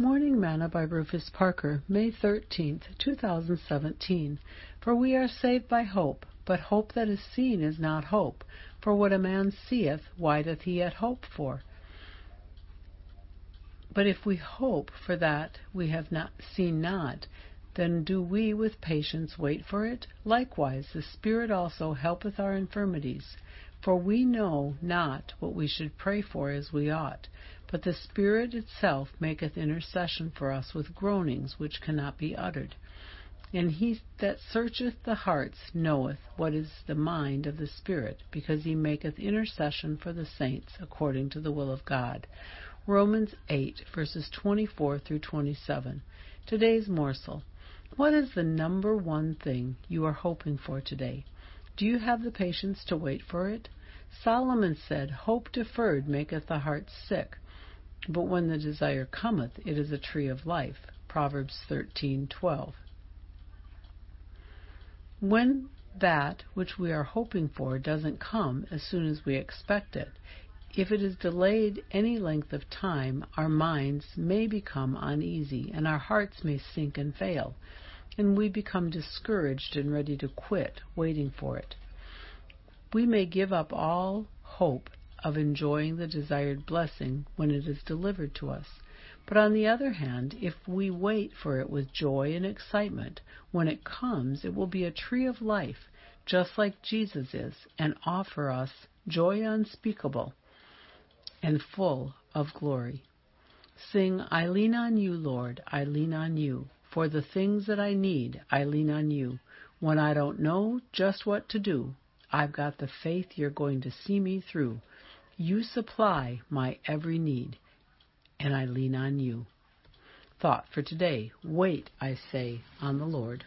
Morning Manna by Rufus Parker, May 13th, 2017. For we are saved by hope, but hope that is seen is not hope. For what a man seeth, why doth he yet hope for? But if we hope for that we have not seen not, then do we with patience wait for it? Likewise the Spirit also helpeth our infirmities. For we know not what we should pray for as we ought, but the Spirit itself maketh intercession for us with groanings which cannot be uttered. And he that searcheth the hearts knoweth what is the mind of the Spirit, because he maketh intercession for the saints according to the will of God. Romans 8, verses 24 through 27. Today's morsel. What is the number one thing you are hoping for today? Do you have the patience to wait for it? Solomon said, Hope deferred maketh the heart sick, but when the desire cometh, it is a tree of life. Proverbs 13:12. When that which we are hoping for doesn't come as soon as we expect it, if it is delayed any length of time, our minds may become uneasy and our hearts may sink and fail, and we become discouraged and ready to quit waiting for it. We may give up all hope of enjoying the desired blessing when it is delivered to us. But on the other hand, if we wait for it with joy and excitement, when it comes, it will be a tree of life, just like Jesus is, and offer us joy unspeakable and full of glory. Sing, I lean on you, Lord, I lean on you. For the things that I need, I lean on you. When I don't know just what to do, I've got the faith you're going to see me through. You supply my every need, and I lean on you. Thought for today Wait, I say, on the Lord.